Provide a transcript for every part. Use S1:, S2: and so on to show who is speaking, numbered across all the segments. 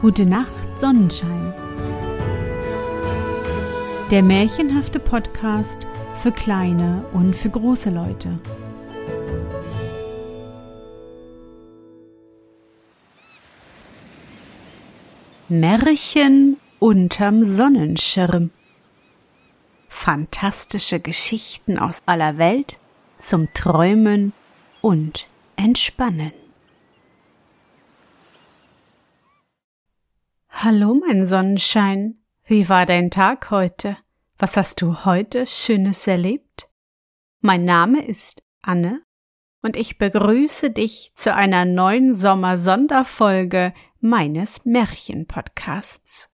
S1: Gute Nacht, Sonnenschein. Der märchenhafte Podcast für kleine und für große Leute. Märchen unterm Sonnenschirm. Fantastische Geschichten aus aller Welt zum Träumen und Entspannen. Hallo, mein Sonnenschein. Wie war dein Tag heute? Was hast du heute Schönes erlebt? Mein Name ist Anne und ich begrüße dich zu einer neuen Sommer-Sonderfolge meines Märchen-Podcasts.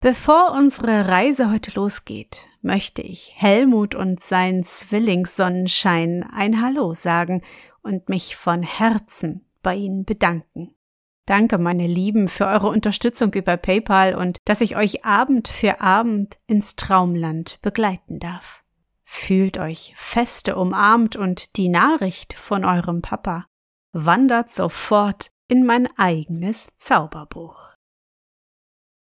S1: Bevor unsere Reise heute losgeht, möchte ich Helmut und sein Zwillingssonnenschein ein Hallo sagen und mich von Herzen bei ihnen bedanken. Danke, meine Lieben, für eure Unterstützung über PayPal und dass ich euch Abend für Abend ins Traumland begleiten darf. Fühlt euch feste umarmt und die Nachricht von eurem Papa wandert sofort in mein eigenes Zauberbuch.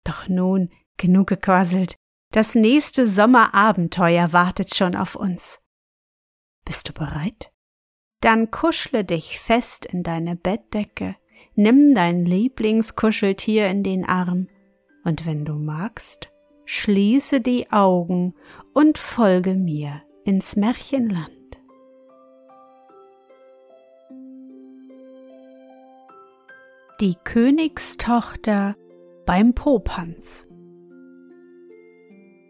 S1: Doch nun genug gequasselt. Das nächste Sommerabenteuer wartet schon auf uns. Bist du bereit? Dann kuschle dich fest in deine Bettdecke, nimm dein Lieblingskuscheltier in den Arm und wenn du magst, schließe die Augen und folge mir ins Märchenland. Die Königstochter beim Popanz.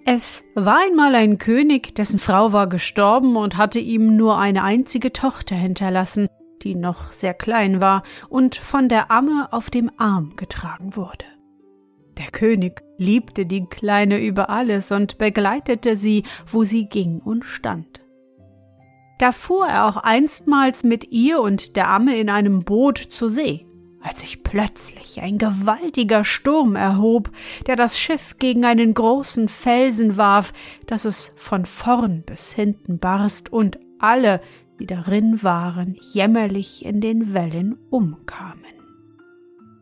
S1: Es war einmal ein König, dessen Frau war gestorben und hatte ihm nur eine einzige Tochter hinterlassen, die noch sehr klein war und von der Amme auf dem Arm getragen wurde. Der König liebte die Kleine über alles und begleitete sie, wo sie ging und stand. Da fuhr er auch einstmals mit ihr und der Amme in einem Boot zur See, als sich plötzlich ein gewaltiger Sturm erhob, der das Schiff gegen einen großen Felsen warf, dass es von vorn bis hinten barst und alle, die darin waren, jämmerlich in den Wellen umkamen.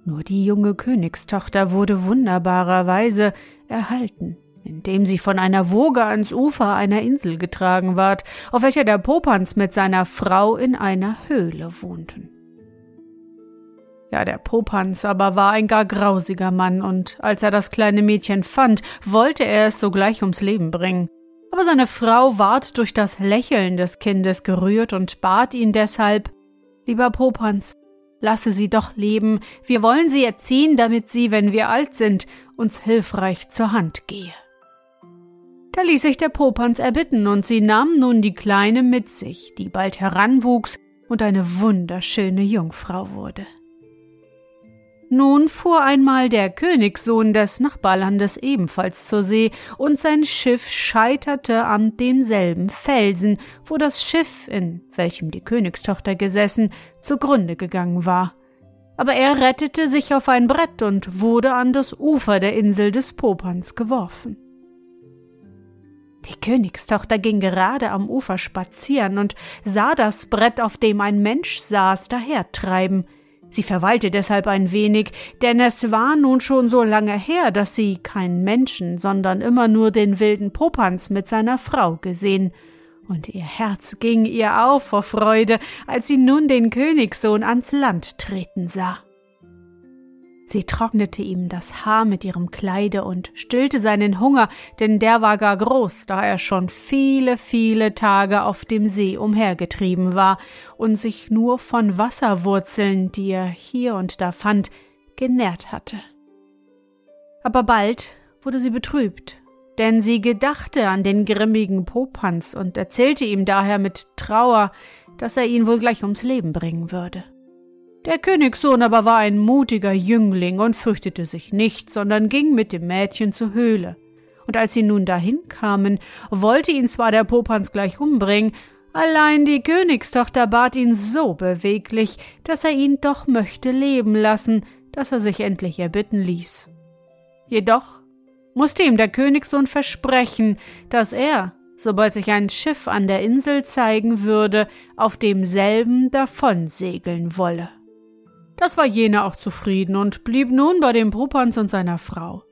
S1: Nur die junge Königstochter wurde wunderbarerweise erhalten, indem sie von einer Woge ans Ufer einer Insel getragen ward, auf welcher der Popanz mit seiner Frau in einer Höhle wohnten. Ja, der Popanz aber war ein gar grausiger Mann, und als er das kleine Mädchen fand, wollte er es sogleich ums Leben bringen. Aber seine Frau ward durch das Lächeln des Kindes gerührt und bat ihn deshalb Lieber Popanz, lasse sie doch leben, wir wollen sie erziehen, damit sie, wenn wir alt sind, uns hilfreich zur Hand gehe. Da ließ sich der Popanz erbitten, und sie nahm nun die Kleine mit sich, die bald heranwuchs und eine wunderschöne Jungfrau wurde. Nun fuhr einmal der Königssohn des Nachbarlandes ebenfalls zur See, und sein Schiff scheiterte an demselben Felsen, wo das Schiff, in welchem die Königstochter gesessen, zugrunde gegangen war. Aber er rettete sich auf ein Brett und wurde an das Ufer der Insel des Popanz geworfen. Die Königstochter ging gerade am Ufer spazieren und sah das Brett, auf dem ein Mensch saß, dahertreiben. Sie verweilte deshalb ein wenig, denn es war nun schon so lange her, dass sie keinen Menschen, sondern immer nur den wilden Popanz mit seiner Frau gesehen, und ihr Herz ging ihr auf vor Freude, als sie nun den Königssohn ans Land treten sah. Sie trocknete ihm das Haar mit ihrem Kleide und stillte seinen Hunger, denn der war gar groß, da er schon viele, viele Tage auf dem See umhergetrieben war und sich nur von Wasserwurzeln, die er hier und da fand, genährt hatte. Aber bald wurde sie betrübt, denn sie gedachte an den grimmigen Popanz und erzählte ihm daher mit Trauer, dass er ihn wohl gleich ums Leben bringen würde. Der Königssohn aber war ein mutiger Jüngling und fürchtete sich nicht, sondern ging mit dem Mädchen zur Höhle. Und als sie nun dahin kamen, wollte ihn zwar der Popanz gleich umbringen, allein die Königstochter bat ihn so beweglich, dass er ihn doch möchte leben lassen, dass er sich endlich erbitten ließ. Jedoch musste ihm der Königssohn versprechen, dass er, sobald sich ein Schiff an der Insel zeigen würde, auf demselben davonsegeln wolle. Das war jener auch zufrieden und blieb nun bei dem Popanz und seiner Frau.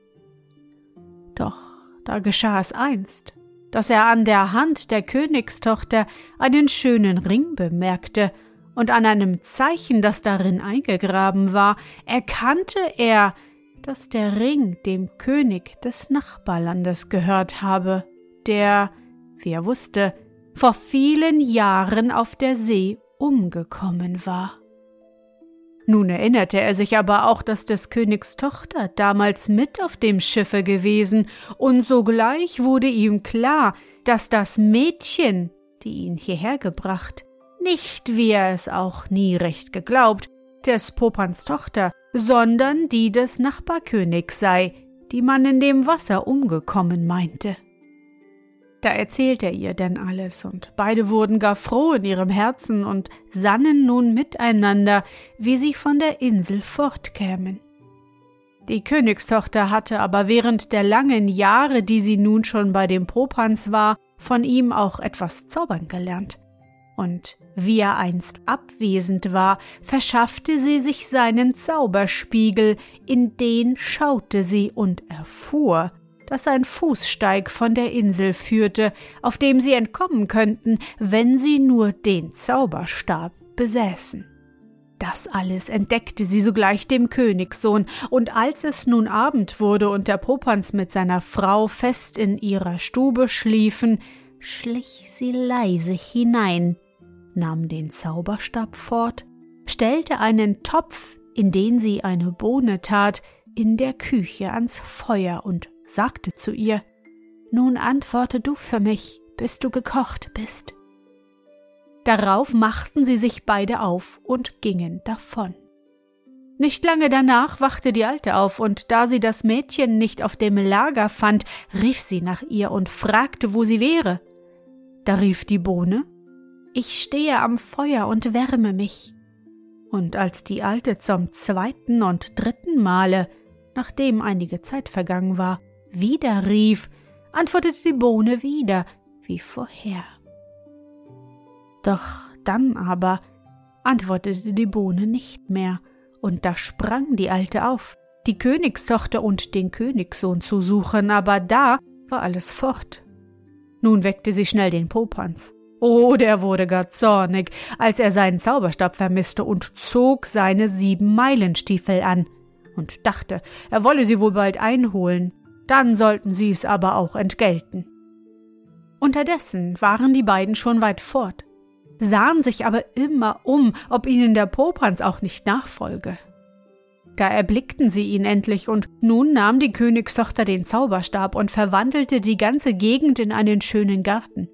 S1: Doch da geschah es einst, dass er an der Hand der Königstochter einen schönen Ring bemerkte, und an einem Zeichen, das darin eingegraben war, erkannte er, dass der Ring dem König des Nachbarlandes gehört habe, der, wie er wusste, vor vielen Jahren auf der See umgekommen war. Nun erinnerte er sich aber auch, dass des Königs Tochter damals mit auf dem Schiffe gewesen, und sogleich wurde ihm klar, dass das Mädchen, die ihn hierher gebracht, nicht, wie er es auch nie recht geglaubt, des Popans Tochter, sondern die des Nachbarkönigs sei, die man in dem Wasser umgekommen meinte. Da erzählte er ihr denn alles, und beide wurden gar froh in ihrem Herzen und sannen nun miteinander, wie sie von der Insel fortkämen. Die Königstochter hatte aber während der langen Jahre, die sie nun schon bei dem Popanz war, von ihm auch etwas zaubern gelernt. Und wie er einst abwesend war, verschaffte sie sich seinen Zauberspiegel, in den schaute sie und erfuhr, dass ein Fußsteig von der Insel führte, auf dem sie entkommen könnten, wenn sie nur den Zauberstab besäßen. Das alles entdeckte sie sogleich dem Königssohn, und als es nun Abend wurde und der Popanz mit seiner Frau fest in ihrer Stube schliefen, schlich sie leise hinein, nahm den Zauberstab fort, stellte einen Topf, in den sie eine Bohne tat, in der Küche ans Feuer und sagte zu ihr Nun antworte du für mich, bis du gekocht bist. Darauf machten sie sich beide auf und gingen davon. Nicht lange danach wachte die Alte auf, und da sie das Mädchen nicht auf dem Lager fand, rief sie nach ihr und fragte, wo sie wäre. Da rief die Bohne Ich stehe am Feuer und wärme mich. Und als die Alte zum zweiten und dritten Male, nachdem einige Zeit vergangen war, wieder rief, antwortete die Bohne wieder wie vorher. Doch dann aber antwortete die Bohne nicht mehr, und da sprang die Alte auf, die Königstochter und den Königssohn zu suchen, aber da war alles fort. Nun weckte sie schnell den Popanz. Oh, der wurde gar zornig, als er seinen Zauberstab vermisste und zog seine sieben Meilenstiefel an und dachte, er wolle sie wohl bald einholen dann sollten sie es aber auch entgelten. Unterdessen waren die beiden schon weit fort, sahen sich aber immer um, ob ihnen der Popanz auch nicht nachfolge. Da erblickten sie ihn endlich, und nun nahm die Königstochter den Zauberstab und verwandelte die ganze Gegend in einen schönen Garten,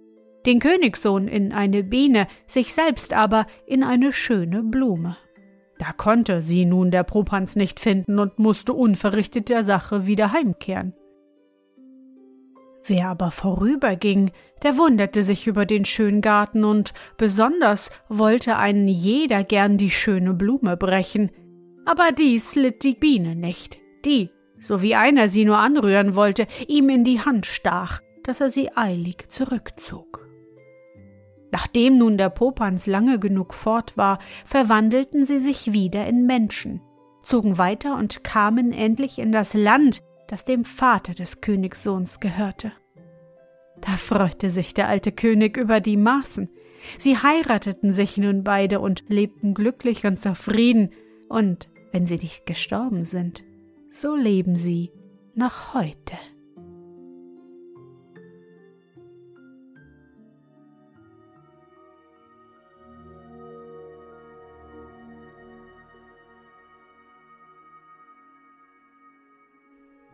S1: den Königssohn in eine Biene, sich selbst aber in eine schöne Blume. Da konnte sie nun der Popanz nicht finden und musste unverrichtet der Sache wieder heimkehren. Wer aber vorüberging, der wunderte sich über den schönen Garten und besonders wollte einen jeder gern die schöne Blume brechen. Aber dies litt die Biene nicht, die, so wie einer sie nur anrühren wollte, ihm in die Hand stach, dass er sie eilig zurückzog. Nachdem nun der Popanz lange genug fort war, verwandelten sie sich wieder in Menschen, zogen weiter und kamen endlich in das Land, das dem Vater des Königssohns gehörte. Da freute sich der alte König über die Maßen. Sie heirateten sich nun beide und lebten glücklich und zufrieden, und wenn sie nicht gestorben sind, so leben sie noch heute.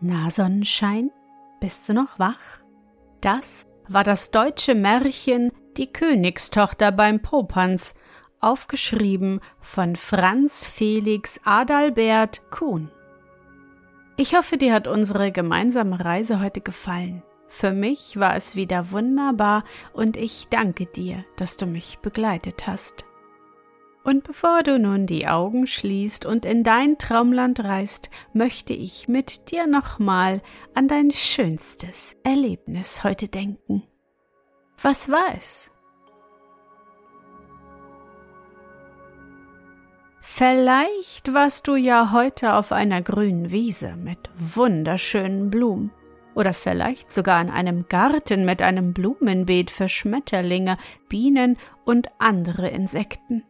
S1: Na, Sonnenschein, bist du noch wach? Das war das deutsche Märchen Die Königstochter beim Popanz, aufgeschrieben von Franz Felix Adalbert Kuhn. Ich hoffe, dir hat unsere gemeinsame Reise heute gefallen. Für mich war es wieder wunderbar und ich danke dir, dass du mich begleitet hast. Und bevor du nun die Augen schließt und in dein Traumland reist, möchte ich mit dir nochmal an dein schönstes Erlebnis heute denken. Was war es? Vielleicht warst du ja heute auf einer grünen Wiese mit wunderschönen Blumen oder vielleicht sogar in einem Garten mit einem Blumenbeet für Schmetterlinge, Bienen und andere Insekten.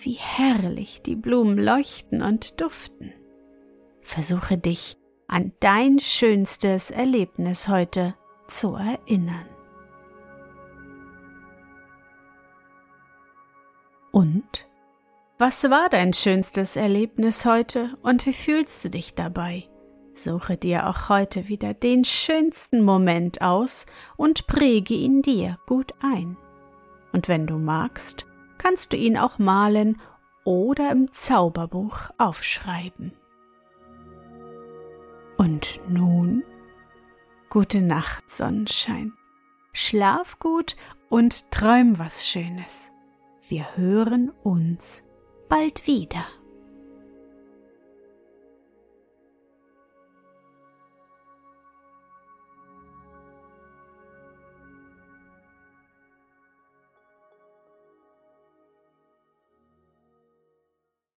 S1: Wie herrlich die Blumen leuchten und duften. Versuche dich an dein schönstes Erlebnis heute zu erinnern. Und? Was war dein schönstes Erlebnis heute und wie fühlst du dich dabei? Suche dir auch heute wieder den schönsten Moment aus und präge ihn dir gut ein. Und wenn du magst, kannst du ihn auch malen oder im Zauberbuch aufschreiben. Und nun gute Nacht, Sonnenschein. Schlaf gut und träum was Schönes. Wir hören uns bald wieder.